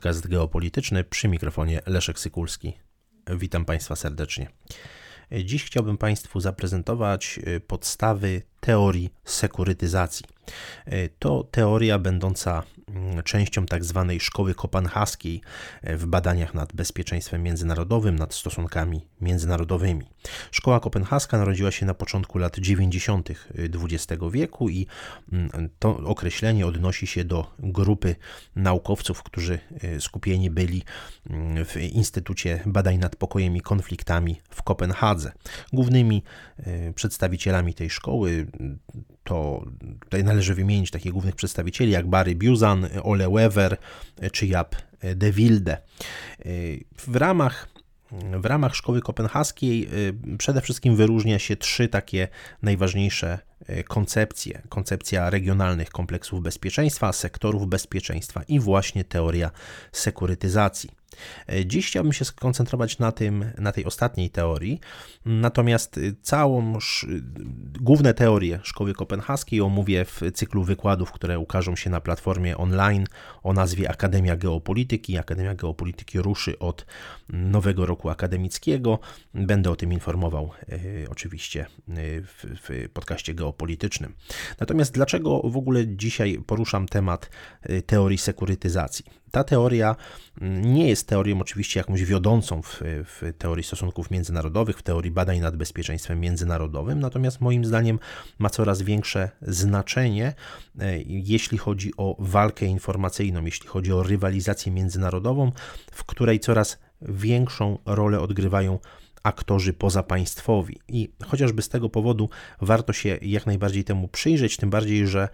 podcast geopolityczny przy mikrofonie Leszek Sykulski. Witam Państwa serdecznie. Dziś chciałbym Państwu zaprezentować podstawy teorii sekurytyzacji. To teoria będąca mm, częścią tak zwanej szkoły kopenhaskiej w badaniach nad bezpieczeństwem międzynarodowym, nad stosunkami międzynarodowymi. Szkoła kopenhaska narodziła się na początku lat 90. XX wieku i mm, to określenie odnosi się do grupy naukowców, którzy e, skupieni byli mm, w Instytucie Badań nad Pokojem i Konfliktami w Kopenhadze. Głównymi e, przedstawicielami tej szkoły to tutaj należy wymienić takich głównych przedstawicieli jak Barry Buzan, Ole Wever czy Jap de Wilde. W ramach w ramach szkoły kopenhaskiej przede wszystkim wyróżnia się trzy takie najważniejsze koncepcje. Koncepcja regionalnych kompleksów bezpieczeństwa, sektorów bezpieczeństwa i właśnie teoria sekurytyzacji. E, dziś chciałbym się skoncentrować na, tym, na tej ostatniej teorii, natomiast całą, główne teorie Szkoły Kopenhaskiej omówię w cyklu wykładów, które ukażą się na platformie online o nazwie Akademia Geopolityki. Akademia Geopolityki ruszy od nowego roku akademickiego. Będę o tym informował e, oczywiście e, w, w podcaście geopolitycznym. Natomiast dlaczego w ogóle dzisiaj poruszam temat teorii sekurytyzacji? Ta teoria mm, nie jest teorią oczywiście jakąś wiodącą w, w, teorii stosunków międzynarodowych, w teorii badań nad bezpieczeństwem międzynarodowym, natomiast moim zdaniem ma coraz większe znaczenie, e, jeśli chodzi o walkę informacyjną, jeśli chodzi o rywalizację międzynarodową, w której coraz większą rolę odgrywają aktorzy pozapaństwowi. I chociażby z tego powodu warto się jak najbardziej temu przyjrzeć, tym bardziej, że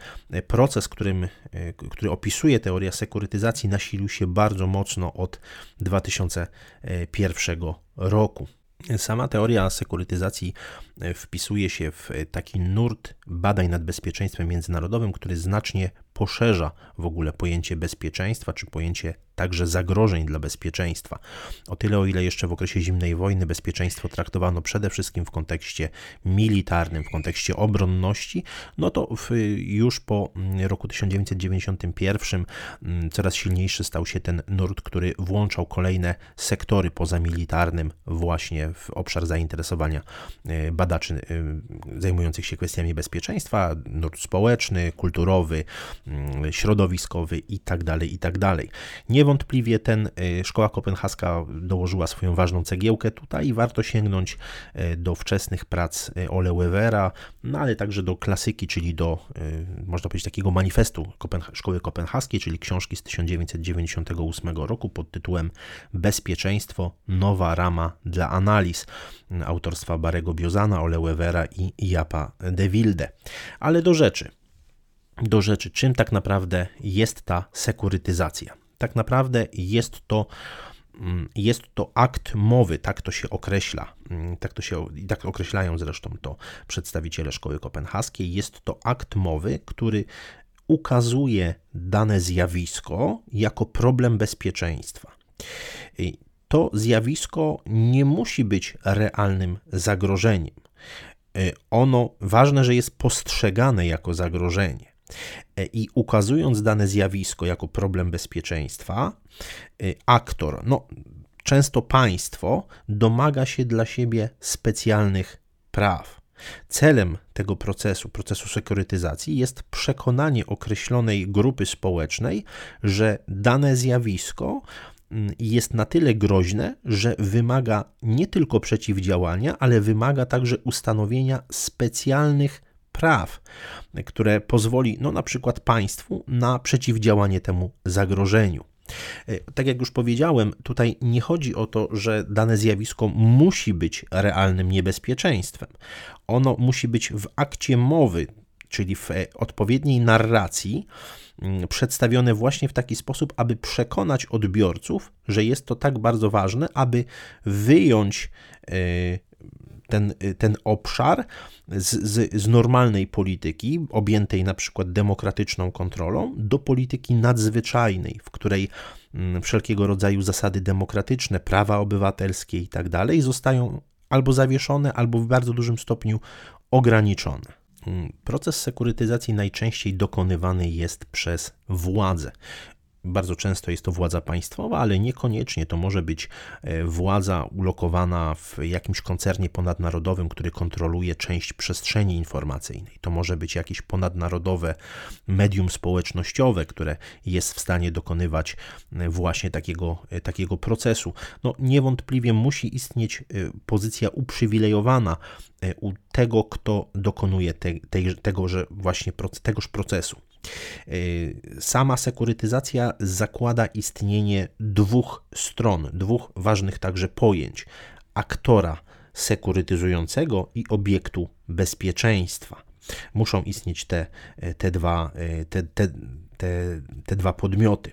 proces, którym, e, który opisuje teoria sekurytyzacji, nasilił się bardzo mocno od 2001 roku. Sama teoria sekurytyzacji e, wpisuje się w taki nurt badań nad bezpieczeństwem międzynarodowym, który znacznie poszerza w ogóle pojęcie bezpieczeństwa, czy pojęcie także zagrożeń dla bezpieczeństwa. O tyle, o ile jeszcze w okresie zimnej wojny bezpieczeństwo traktowano przede wszystkim w kontekście militarnym, w kontekście obronności, no to w, już po mm, roku 1991 mm, coraz silniejszy stał się ten nurt, który włączał kolejne sektory pozamilitarnym właśnie w obszar zainteresowania e, badaczy e, zajmujących się kwestiami bezpieczeństwa, nurt społeczny, kulturowy, środowiskowy itd., tak itd. Tak Niewątpliwie ten y, szkoła kopenhaska dołożyła swoją ważną cegiełkę tutaj i warto sięgnąć y, do wczesnych prac y, Ole Wevera, no ale także do klasyki, czyli do, można powiedzieć, takiego manifestu Szkoły Kopenhaskiej, czyli książki z 1998 roku pod tytułem Bezpieczeństwo, nowa rama dla analiz autorstwa Barego Biozana, Ole i Japa de Wilde. Ale do rzeczy. Do rzeczy, czym tak naprawdę jest ta sekurytyzacja? tak naprawdę jest to mm, jest to akt mowy, tak to się określa, mm, tak to się, tak określają zresztą to przedstawiciele szkoły kopenhaskiej. Jest to akt mowy, który ukazuje dane zjawisko jako problem bezpieczeństwa. To zjawisko nie musi być realnym zagrożeniem. Y, ono ważne, że jest postrzegane jako zagrożenie. E, I ukazując dane zjawisko jako problem bezpieczeństwa, e, aktor, no często państwo, domaga się dla siebie specjalnych praw. Celem tego procesu, procesu sekurytyzacji, jest przekonanie określonej grupy społecznej, że dane zjawisko mm, jest na tyle groźne, że wymaga nie tylko przeciwdziałania, ale wymaga także ustanowienia specjalnych praw, które pozwoli, no na przykład państwu, na przeciwdziałanie temu zagrożeniu. E, tak jak już powiedziałem, tutaj nie chodzi o to, że dane zjawisko musi być realnym niebezpieczeństwem. Ono musi być w akcie mowy, czyli w odpowiedniej narracji, przedstawione właśnie w taki sposób, aby przekonać odbiorców, że jest to tak bardzo ważne, aby wyjąć e, ten, ten obszar z, z, z normalnej polityki, objętej na przykład demokratyczną kontrolą, do polityki nadzwyczajnej, w której mm, wszelkiego rodzaju zasady demokratyczne, prawa obywatelskie i tak dalej zostają albo zawieszone, albo w bardzo dużym stopniu ograniczone. Mm, proces sekurytyzacji najczęściej dokonywany jest przez władzę. Bardzo często jest to władza państwowa, ale niekoniecznie to może być e, władza ulokowana w jakimś koncernie ponadnarodowym, który kontroluje część przestrzeni informacyjnej. To może być jakieś ponadnarodowe medium społecznościowe, które jest w stanie dokonywać e, właśnie takiego, e, takiego procesu. No, niewątpliwie musi istnieć pozycja uprzywilejowana u tego, kto dokonuje te, tego, że właśnie tegoż procesu. Y, sama sekurytyzacja zakłada istnienie dwóch stron, dwóch ważnych także pojęć: aktora sekurytyzującego i obiektu bezpieczeństwa. Muszą istnieć te, te, dwa, y, te, te, te, te dwa podmioty.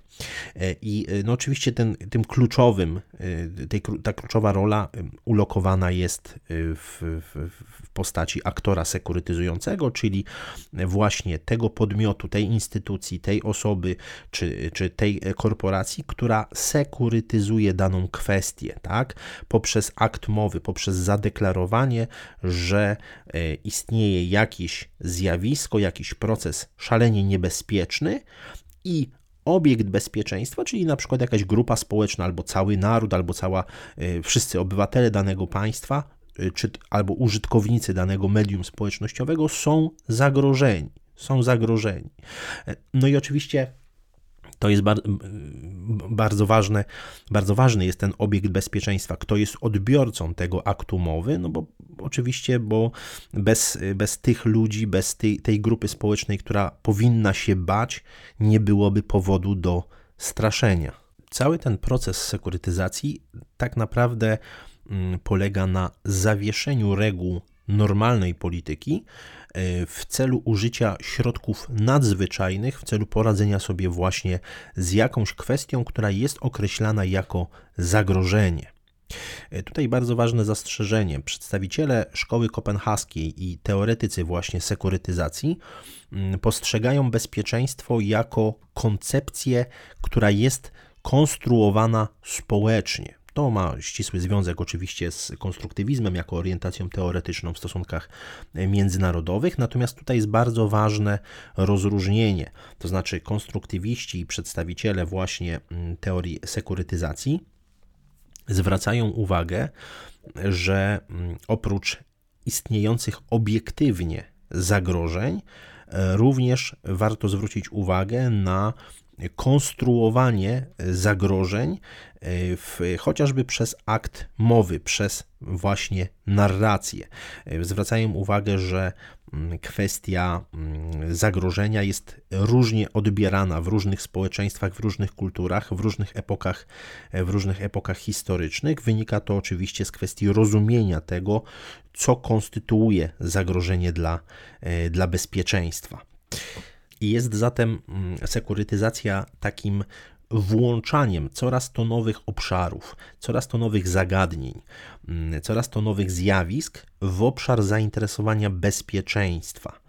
E, I e, no oczywiście ten, tym kluczowym, e, tej, ta kluczowa rola ulokowana jest w, w, w postaci aktora sekurytyzującego, czyli właśnie tego podmiotu, tej instytucji, tej osoby czy, czy tej korporacji, która sekurytyzuje daną kwestię, tak? Poprzez akt mowy, poprzez zadeklarowanie, że istnieje jakieś zjawisko, jakiś proces szalenie niebezpieczny, i obiekt bezpieczeństwa, czyli na przykład jakaś grupa społeczna, albo cały naród, albo cała, e, wszyscy obywatele danego państwa, e, czy, albo użytkownicy danego medium społecznościowego są zagrożeni. Są zagrożeni. E, no i oczywiście to jest bar bardzo ważne, bardzo ważny jest ten obiekt bezpieczeństwa, kto jest odbiorcą tego aktu mowy, no bo oczywiście, bo bez, bez tych ludzi, bez tej, tej grupy społecznej, która powinna się bać, nie byłoby powodu do straszenia. Cały ten proces sekurytyzacji tak naprawdę mm, polega na zawieszeniu reguł normalnej polityki e, w celu użycia środków nadzwyczajnych, w celu poradzenia sobie właśnie z jakąś kwestią, która jest określana jako zagrożenie. E, tutaj bardzo ważne zastrzeżenie. Przedstawiciele szkoły kopenhaskiej i teoretycy właśnie sekurytyzacji mm, postrzegają bezpieczeństwo jako koncepcję, która jest konstruowana społecznie. To ma ścisły związek oczywiście z konstruktywizmem jako orientacją teoretyczną w stosunkach e, międzynarodowych, natomiast tutaj jest bardzo ważne rozróżnienie, to znaczy konstruktywiści i przedstawiciele właśnie mm, teorii sekurytyzacji zwracają uwagę, że mm, oprócz istniejących obiektywnie zagrożeń, e, również warto zwrócić uwagę na konstruowanie zagrożeń, e, w, chociażby przez akt mowy, przez właśnie narrację. E, zwracają uwagę, że mm, kwestia mm, zagrożenia jest różnie odbierana w różnych społeczeństwach, w różnych kulturach, w różnych epokach, e, w różnych epokach historycznych. Wynika to oczywiście z kwestii rozumienia tego, co konstytuuje zagrożenie dla, dla bezpieczeństwa. Jest zatem mm, sekurytyzacja takim włączaniem coraz to nowych obszarów, coraz to nowych zagadnień, mm, coraz to nowych zjawisk w obszar zainteresowania bezpieczeństwa.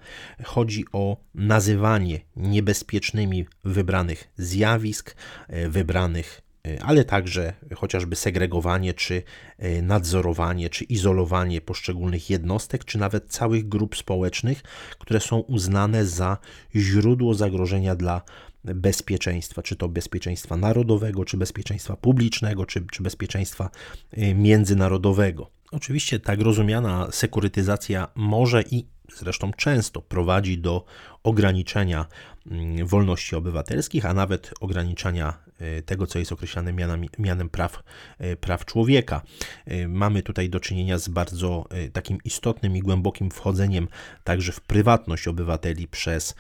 Chodzi o nazywanie niebezpiecznymi wybranych zjawisk, e, wybranych ale także chociażby segregowanie, czy e, nadzorowanie, czy izolowanie poszczególnych jednostek, czy nawet całych grup społecznych, które są uznane za źródło zagrożenia dla bezpieczeństwa, czy to bezpieczeństwa narodowego, czy bezpieczeństwa publicznego, czy, czy bezpieczeństwa e, międzynarodowego. Oczywiście tak rozumiana sekurytyzacja może i zresztą często prowadzi do ograniczenia mm, wolności obywatelskich, a nawet ograniczania e, tego, co jest określane mianem, mianem praw, e, praw człowieka. E, mamy tutaj do czynienia z bardzo takim istotnym i głębokim wchodzeniem także w prywatność obywateli przez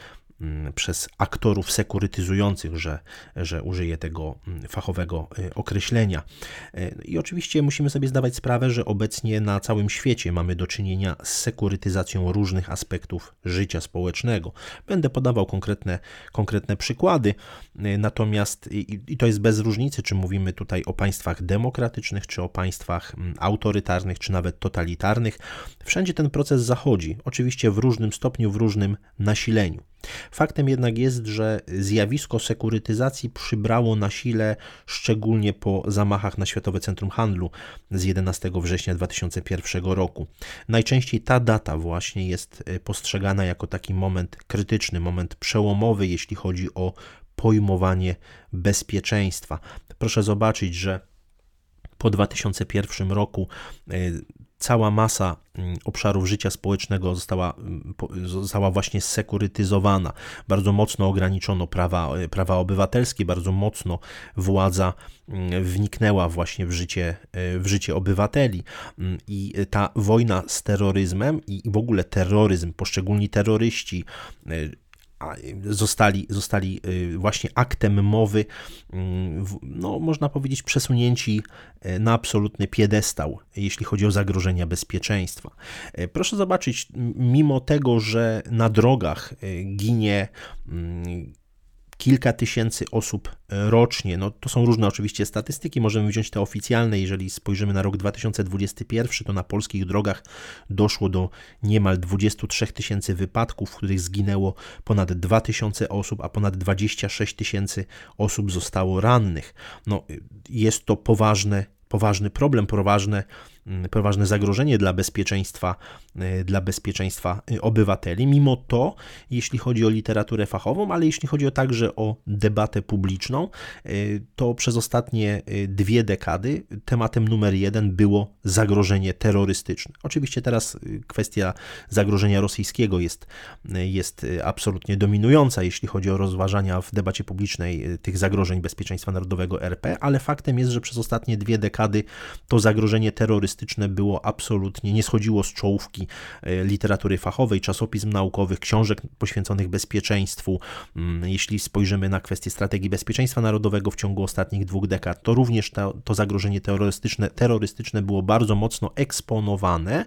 przez aktorów sekurytyzujących, że, że użyję tego mm, fachowego y, określenia. Y, I oczywiście musimy sobie zdawać sprawę, że obecnie na całym świecie mamy do czynienia z sekurytyzacją różnych aspektów życia społecznego. Będę podawał konkretne, konkretne przykłady, y, natomiast i, i to jest bez różnicy, czy mówimy tutaj o państwach demokratycznych, czy o państwach mm, autorytarnych, czy nawet totalitarnych. Wszędzie ten proces zachodzi, oczywiście w różnym stopniu, w różnym nasileniu. Faktem jednak jest, że zjawisko sekurytyzacji przybrało na sile szczególnie po zamachach na Światowe Centrum Handlu z 11 września 2001 roku. Najczęściej ta data właśnie jest e, postrzegana jako taki moment krytyczny, moment przełomowy, jeśli chodzi o pojmowanie bezpieczeństwa. Proszę zobaczyć, że po 2001 roku cała masa mm, obszarów życia społecznego została, mm, została właśnie sekurytyzowana. Bardzo mocno ograniczono prawa, e, prawa obywatelskie, bardzo mocno władza mm, wniknęła właśnie w życie, e, w życie obywateli. I ta wojna z terroryzmem i w ogóle terroryzm, poszczególni terroryści, e, zostali, zostali y, właśnie aktem mowy, mm, no, można powiedzieć, przesunięci y, na absolutny piedestał, jeśli chodzi o zagrożenia bezpieczeństwa. Y, proszę zobaczyć, mimo tego, że na drogach ginie mm, kilka tysięcy osób e, rocznie. No, to są różne oczywiście statystyki, możemy wziąć te oficjalne. Jeżeli spojrzymy na rok 2021, to na polskich drogach doszło do niemal 23 tysięcy wypadków, w których zginęło ponad 2 tysiące osób, a ponad 26 tysięcy osób zostało rannych. No, jest to poważne, poważny problem, poważne poważne zagrożenie dla bezpieczeństwa, y, dla bezpieczeństwa y, obywateli. Mimo to, jeśli chodzi o literaturę fachową, ale jeśli chodzi także o debatę publiczną, y, to przez ostatnie dwie dekady tematem numer jeden było zagrożenie terrorystyczne. Oczywiście teraz kwestia zagrożenia rosyjskiego jest, jest absolutnie dominująca, jeśli chodzi o rozważania w debacie publicznej tych zagrożeń bezpieczeństwa narodowego RP, ale faktem jest, że przez ostatnie dwie dekady to zagrożenie terrorystyczne było absolutnie, nie schodziło z czołówki e, literatury fachowej, czasopism naukowych, książek poświęconych bezpieczeństwu. Mm, jeśli spojrzymy na kwestię strategii bezpieczeństwa narodowego w ciągu ostatnich dwóch dekad, to również to, to zagrożenie terrorystyczne, terrorystyczne było bardzo mocno eksponowane,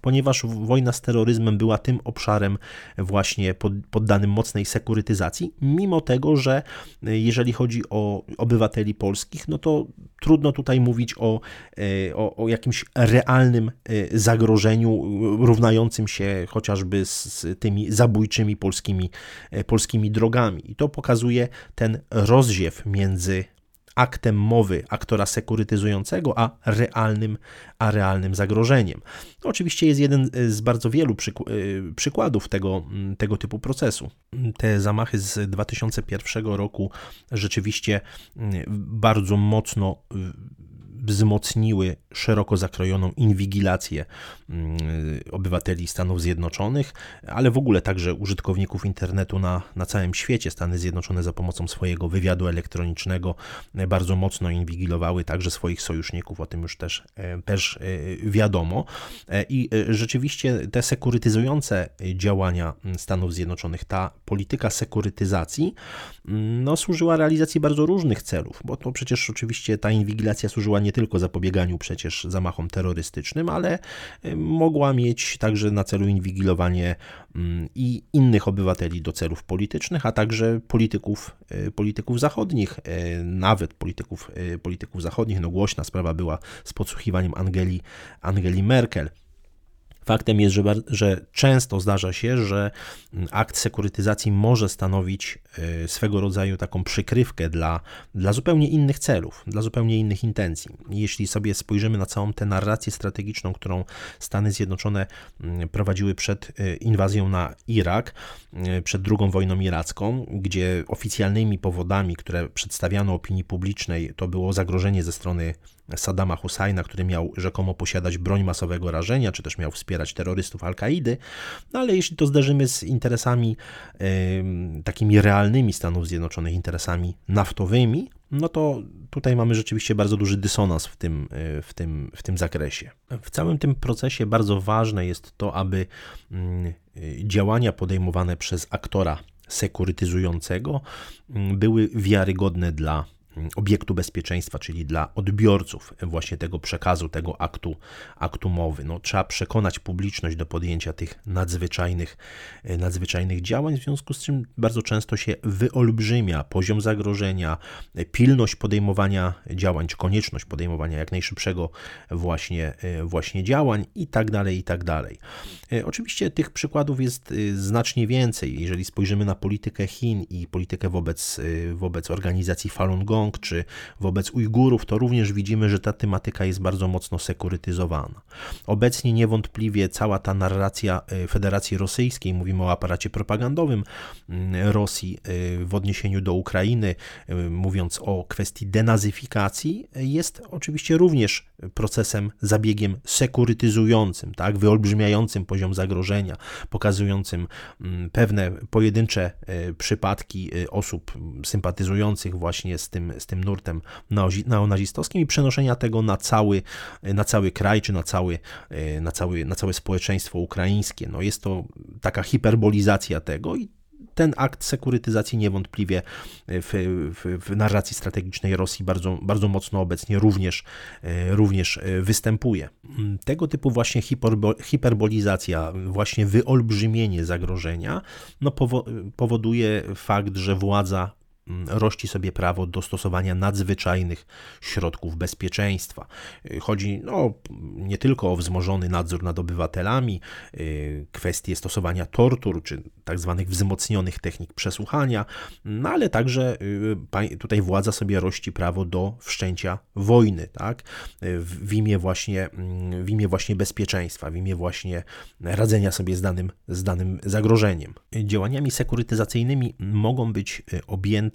ponieważ wojna z terroryzmem była tym obszarem właśnie pod, poddanym mocnej sekurytyzacji, mimo tego, że e, jeżeli chodzi o obywateli polskich, no to trudno tutaj mówić o, e, o, o jakimś realnym e, zagrożeniu równającym się chociażby z tymi zabójczymi polskimi, e, polskimi drogami. I to pokazuje ten rozdziew między aktem mowy aktora sekurytyzującego, a realnym, a realnym zagrożeniem. oczywiście jest jeden z bardzo wielu przykładów tego, tego typu procesu. Te zamachy z 2001 roku rzeczywiście bardzo mocno wzmocniły szeroko zakrojoną inwigilację mm, obywateli Stanów Zjednoczonych, ale w ogóle także użytkowników internetu na, na całym świecie. Stany Zjednoczone za pomocą swojego wywiadu elektronicznego bardzo mocno inwigilowały także swoich sojuszników, o tym już też, e, też e, wiadomo. E, I rzeczywiście te sekurytyzujące działania Stanów Zjednoczonych, ta polityka sekurytyzacji, mm, no, służyła realizacji bardzo różnych celów, bo to przecież oczywiście ta inwigilacja służyła nie nie tylko zapobieganiu przecież zamachom terrorystycznym, ale y, mogła mieć także na celu inwigilowanie mm, i innych obywateli do celów politycznych, a także polityków, y, polityków zachodnich, y, nawet polityków, polityków zachodnich. No głośna sprawa była z podsłuchiwaniem Angeli, Angeli Merkel. Faktem jest, że, że często zdarza się, że akt sekurytyzacji może stanowić e, swego rodzaju taką przykrywkę dla, dla zupełnie innych celów, dla zupełnie innych intencji. Jeśli sobie spojrzymy na całą tę narrację strategiczną, którą Stany Zjednoczone mm, prowadziły przed e, inwazją na Irak, e, przed II wojną iracką, gdzie oficjalnymi powodami, które przedstawiano opinii publicznej, to było zagrożenie ze strony Saddama Husajna, który miał rzekomo posiadać broń masowego rażenia, czy też miał wspierać terrorystów Al-Kaidy. No ale jeśli to zderzymy z interesami y, takimi realnymi Stanów Zjednoczonych, interesami naftowymi, no to tutaj mamy rzeczywiście bardzo duży dysonans w tym, y, w tym, w tym zakresie. W całym tym procesie bardzo ważne jest to, aby y, działania podejmowane przez aktora sekurytyzującego były wiarygodne dla obiektu bezpieczeństwa, czyli dla odbiorców właśnie tego przekazu, tego aktu, aktu mowy. No, trzeba przekonać publiczność do podjęcia tych nadzwyczajnych, e, nadzwyczajnych działań, w związku z czym bardzo często się wyolbrzymia poziom zagrożenia, e, pilność podejmowania działań, czy konieczność podejmowania jak najszybszego właśnie, e, właśnie działań i tak dalej, i tak dalej. Oczywiście tych przykładów jest znacznie więcej. Jeżeli spojrzymy na politykę Chin i politykę wobec, wobec organizacji Falun Gong, Hongkong czy wobec Ujgurów, to również widzimy, że ta tematyka jest bardzo mocno sekurytyzowana. Obecnie niewątpliwie cała ta narracja e, Federacji Rosyjskiej, mówimy o aparacie propagandowym mm, Rosji e, w odniesieniu do Ukrainy, mówiąc o kwestii denazyfikacji, jest oczywiście również procesem, zabiegiem sekurytyzującym, tak, wyolbrzymiającym poziom zagrożenia, pokazującym mm, pewne pojedyncze przypadki osób sympatyzujących właśnie z tym, z tym nurtem neonazistowskim i przenoszenia tego na cały, na cały kraj, czy na cały, na, cały, na całe społeczeństwo ukraińskie. No jest to taka hiperbolizacja tego i ten akt sekurytyzacji niewątpliwie w, w, w, narracji strategicznej Rosji bardzo, bardzo mocno obecnie również, również występuje. Tego typu właśnie hiperbolizacja, właśnie wyolbrzymienie zagrożenia no powoduje fakt, że władza Mm, rości sobie prawo do stosowania nadzwyczajnych środków bezpieczeństwa. Y, chodzi no, nie tylko o wzmożony nadzór nad obywatelami, y, kwestie stosowania tortur czy tak zwanych wzmocnionych technik przesłuchania, no ale także y, tutaj władza sobie rości prawo do wszczęcia wojny, tak? w imię właśnie, mm, w imię właśnie bezpieczeństwa, w imię właśnie radzenia sobie z danym, z danym zagrożeniem. Działaniami sekurytyzacyjnymi mogą być objęte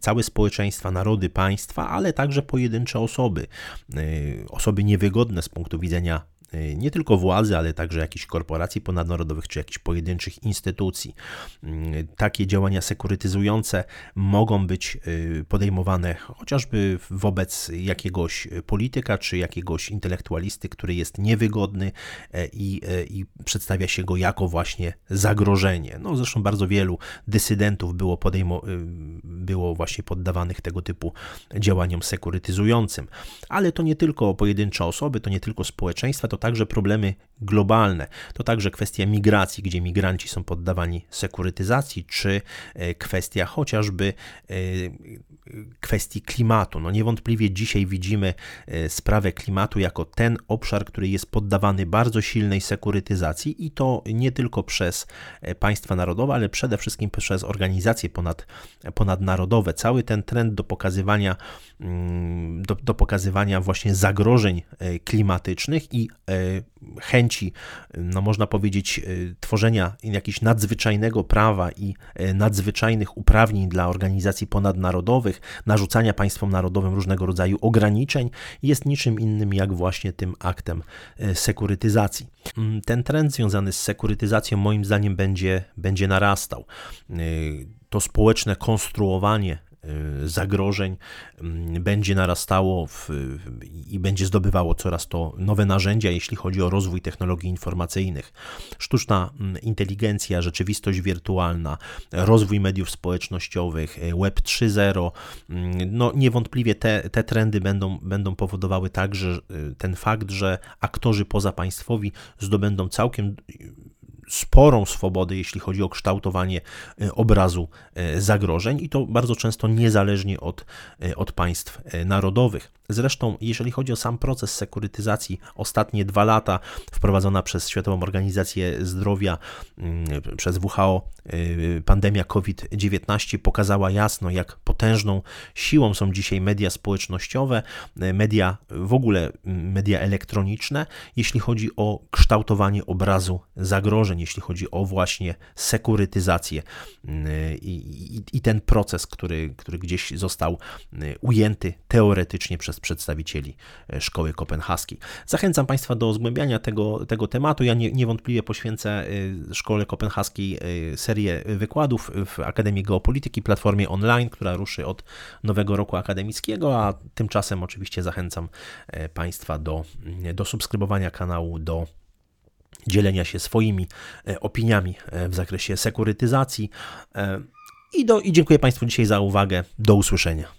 całe społeczeństwa, narody, państwa, ale także pojedyncze osoby, y, osoby niewygodne z punktu widzenia nie tylko władzy, ale także jakichś korporacji ponadnarodowych czy jakichś pojedynczych instytucji. Y, takie działania sekurytyzujące mogą być y, podejmowane chociażby wobec jakiegoś polityka czy jakiegoś intelektualisty, który jest niewygodny i, i przedstawia się go jako właśnie zagrożenie. No, zresztą bardzo wielu dysydentów było, podejmo, było właśnie poddawanych tego typu działaniom sekurytyzującym. Ale to nie tylko pojedyncze osoby, to nie tylko społeczeństwa, to także problemy globalne. To także kwestia migracji, gdzie migranci są poddawani sekurytyzacji, czy e, kwestia chociażby e, kwestii klimatu. No niewątpliwie dzisiaj widzimy e, sprawę klimatu jako ten obszar, który jest poddawany bardzo silnej sekurytyzacji i to nie tylko przez państwa narodowe, ale przede wszystkim przez organizacje ponad, ponadnarodowe. Cały ten trend do pokazywania, mm, do, do pokazywania właśnie zagrożeń klimatycznych i chęci, no można powiedzieć, tworzenia jakiegoś nadzwyczajnego prawa i nadzwyczajnych uprawnień dla organizacji ponadnarodowych, narzucania państwom narodowym różnego rodzaju ograniczeń, jest niczym innym jak właśnie tym aktem sekurytyzacji. Ten trend związany z sekurytyzacją moim zdaniem będzie, będzie narastał. To społeczne konstruowanie zagrożeń mm, będzie narastało w, i będzie zdobywało coraz to nowe narzędzia, jeśli chodzi o rozwój technologii informacyjnych. Sztuczna mm, inteligencja, rzeczywistość wirtualna, rozwój mediów społecznościowych, y, Web 3.0, mm, no niewątpliwie te, te trendy będą, będą powodowały także y, ten fakt, że aktorzy pozapaństwowi zdobędą całkiem sporą swobodę, jeśli chodzi o kształtowanie e, obrazu e, zagrożeń i to bardzo często niezależnie od, e, od państw narodowych. Zresztą, jeżeli chodzi o sam proces sekurytyzacji, ostatnie dwa lata wprowadzona przez Światową Organizację Zdrowia, mm, przez WHO, pandemia COVID-19 pokazała jasno, jak potężną siłą są dzisiaj media społecznościowe, media w ogóle media elektroniczne, jeśli chodzi o kształtowanie obrazu zagrożeń jeśli chodzi o właśnie sekurytyzację mm, i, i, i ten proces, który, który gdzieś został mm, ujęty teoretycznie przez przedstawicieli e, szkoły kopenhaskiej. Zachęcam Państwa do zgłębiania tego, tego tematu. Ja nie, niewątpliwie poświęcę e, szkole kopenhaskiej e, serię wykładów w Akademii Geopolityki, platformie online, która ruszy od nowego roku akademickiego, a tymczasem oczywiście zachęcam Państwa do, do subskrybowania kanału, do dzielenia się swoimi e, opiniami e, w zakresie sekurytyzacji. E, I, do, I dziękuję Państwu dzisiaj za uwagę. Do usłyszenia.